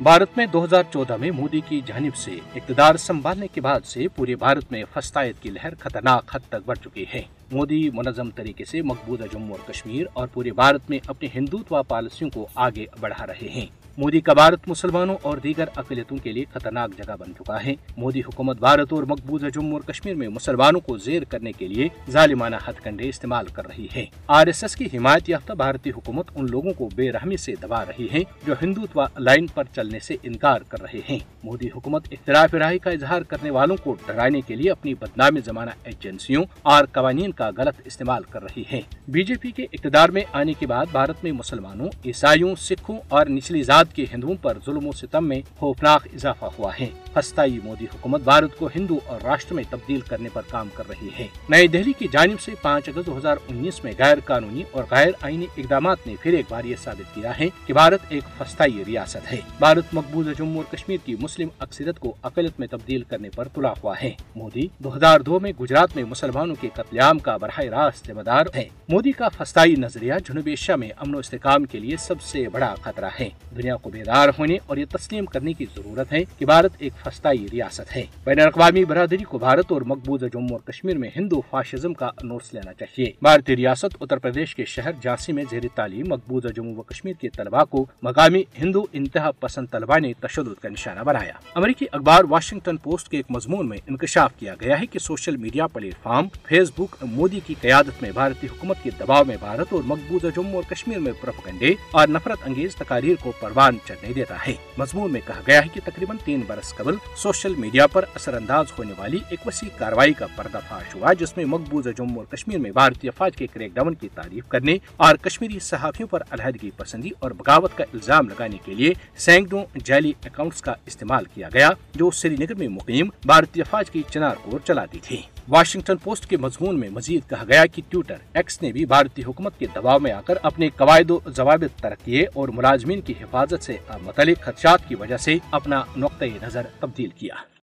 بھارت میں دو ہزار چودہ میں مودی کی جانب سے اقتدار سنبھالنے کے بعد سے پورے بھارت میں فسطائیت کی لہر خطرناک حد تک بڑھ چکی ہے۔ مودی منظم طریقے سے مقبوضہ جموں اور کشمیر اور پورے بھارت میں اپنے ہندوتوا پالیسیوں کو آگے بڑھا رہے ہیں۔ مودی کا بھارت مسلمانوں اور دیگر اقلیتوں کے لیے خطرناک جگہ بن چکا ہے۔ مودی حکومت بھارت اور مقبوضہ جموں اور کشمیر میں مسلمانوں کو زیر کرنے کے لیے ظالمانہ ہتھ کنڈے استعمال کر رہی ہے۔ آر ایس ایس کی حمایت یافتہ بھارتی حکومت ان لوگوں کو بے رحمی سے دبا رہی ہے جو ہندوتوا لائن پر چلنے سے انکار کر رہے ہیں۔ مودی حکومت اختلاف رائے کا اظہار کرنے والوں کو ڈرانے کے لیے اپنی بدنامی زمانہ ایجنسیوں اور قوانین کا غلط استعمال کر رہی ہے۔ بی جے پی کے اقتدار میں آنے کے بعد بھارت میں مسلمانوں، عیسائیوں، سکھوں اور نچلی ذات کے ہندوؤں پر ظلم و ستم میں خوفناک اضافہ ہوا ہے۔ ہستائی مودی حکومت بھارت کو ہندو اور راشٹر میں تبدیل کرنے پر کام کر رہی ہے۔ نئی دہلی کی جانب سے پانچ اگست دو ہزار انیس میں غیر قانونی اور غیر آئینی اقدامات نے پھر ایک بار یہ ثابت کیا ہے کہ بھارت ایک فستائی ریاست ہے۔ بھارت مقبوضہ جموں اور کشمیر کی مسلم اکثریت کو اقلیت میں تبدیل کرنے پر تلا ہوا ہے۔ مودی دو ہزار دو میں گجرات میں مسلمانوں کے قتل عام کا براہ راست ذمہ دار ہے مودی کا فستائی نظریہ جنوبی ایشیا میں امن و استحکام کے لیے سب سے بڑا خطرہ ہے۔ دنیا کو بیدار ہونے اور یہ تسلیم کرنے کی ضرورت ہے کہ بھارت ایک فستائی ریاست ہے۔ بین الاقوامی برادری کو بھارت اور مقبوضہ جموں اور کشمیر میں ہندو فاشزم کا نوٹس لینا چاہیے۔ بھارتی ریاست اتر پردیش کے شہر جھانسی میں زیر تعلیم مقبوضہ جموں و کشمیر کے طلبا کو مقامی ہندو انتہا پسند طلبا نے تشدد کا نشانہ بنایا۔ امریکی اخبار واشنگٹن پوسٹ کے ایک مضمون میں انکشاف کیا گیا ہے کہ social media platform Facebook Modi کی قیادت میں بھارتی حکومت کے دباؤ میں بھارت اور مقبوضہ جموں اور کشمیر میں پروپگنڈے اور نفرت انگیز تقاریر کو پروان چڑھنے دیتا ہے۔ مضمون میں کہا گیا ہے کہ تقریباً تین برس قبل سوشل میڈیا پر اثر انداز ہونے والی ایک وسیع کارروائی کا پردہ فاش ہوا، جس میں مقبوضہ جموں اور کشمیر میں بھارتی افواج کے کریک ڈاؤن کی تعریف کرنے اور کشمیری صحافیوں پر علیحدگی پسندی اور بغاوت کا الزام لگانے کے لیے سینکڑوں جعلی اکاؤنٹس کا استعمال کیا گیا، جو سری نگر میں مقیم بھارتی افواج کی چنار کو چلاتی تھی واشنگٹن پوسٹ کے مضمون میں مزید کہا گیا کہ ٹویٹر ایکس نے بھی بھارتی حکومت کے دباؤ میں آ کر اپنے قواعد و ضوابط ترقی اور ملازمین کی حفاظت سے متعلق خدشات کی وجہ سے اپنا نقطۂ نظر تبدیل کیا۔